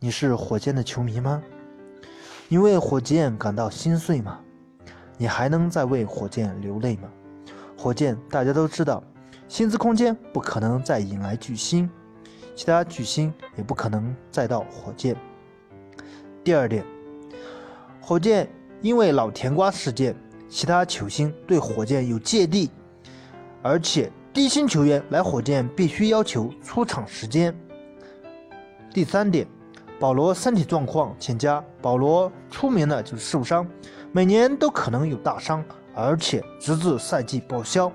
你是火箭的球迷吗？你为火箭感到心碎吗？你还能再为火箭流泪吗？火箭大家都知道，薪资空间不可能再引来巨星，其他巨星也不可能再到火箭。第二点，火箭因为老甜瓜事件，其他球星对火箭有芥蒂，而且低薪球员来火箭必须要求出场时间。第三点，保罗身体状况欠佳，保罗出名的就是受伤，每年都可能有大伤，而且直至赛季报销。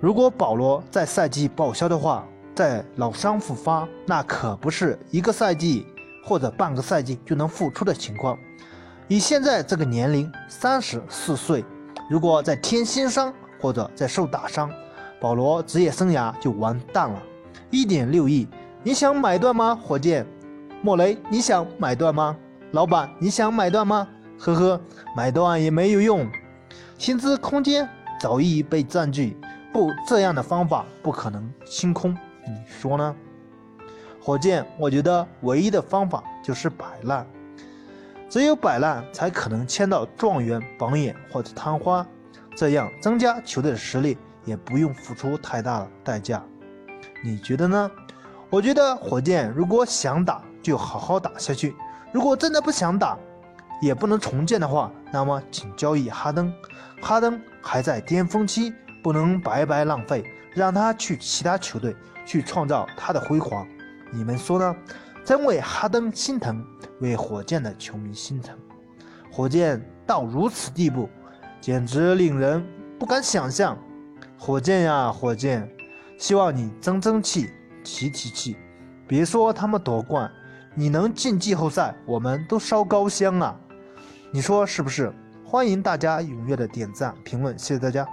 如果保罗在赛季报销的话，在老伤复发，那可不是一个赛季。或者半个赛季就能复出的情况，以现在这个年龄，三十四岁，如果再添新伤或者再受大伤，保罗职业生涯就完蛋了。一点六亿，你想买断吗？火箭，莫雷，你想买断吗？老板，你想买断吗？呵呵，买断也没有用，薪资空间早已被占据，不这样的方法不可能清空，你说呢？火箭，我觉得唯一的方法就是摆烂，只有摆烂才可能签到状元、榜眼或者探花，这样增加球队的实力，也不用付出太大的代价。你觉得呢？我觉得火箭如果想打，就好好打下去；如果真的不想打，也不能重建的话，那么请交易哈登。哈登还在巅峰期，不能白白浪费，让他去其他球队去创造他的辉煌。你们说呢？真为哈登心疼，为火箭的球迷心疼。火箭到如此地步，简直令人不敢想象。火箭呀，火箭，希望你争争气，提提气。别说他们夺冠，你能进季后赛，我们都烧高香啊！你说是不是？欢迎大家踊跃的点赞评论，谢谢大家。